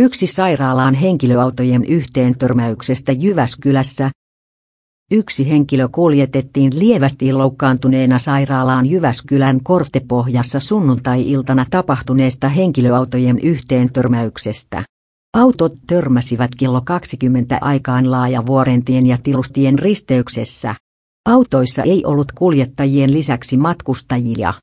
Yksi sairaalaan henkilöautojen yhteen törmäyksestä Jyväskylässä. Yksi henkilö kuljetettiin lievästi loukkaantuneena sairaalaan Jyväskylän Kortepohjassa sunnuntai-iltana tapahtuneesta henkilöautojen yhteen törmäyksestä. Autot törmäsivät kello 20 aikaan Laajavuorentien ja Tilustien risteyksessä. Autoissa ei ollut kuljettajien lisäksi matkustajia.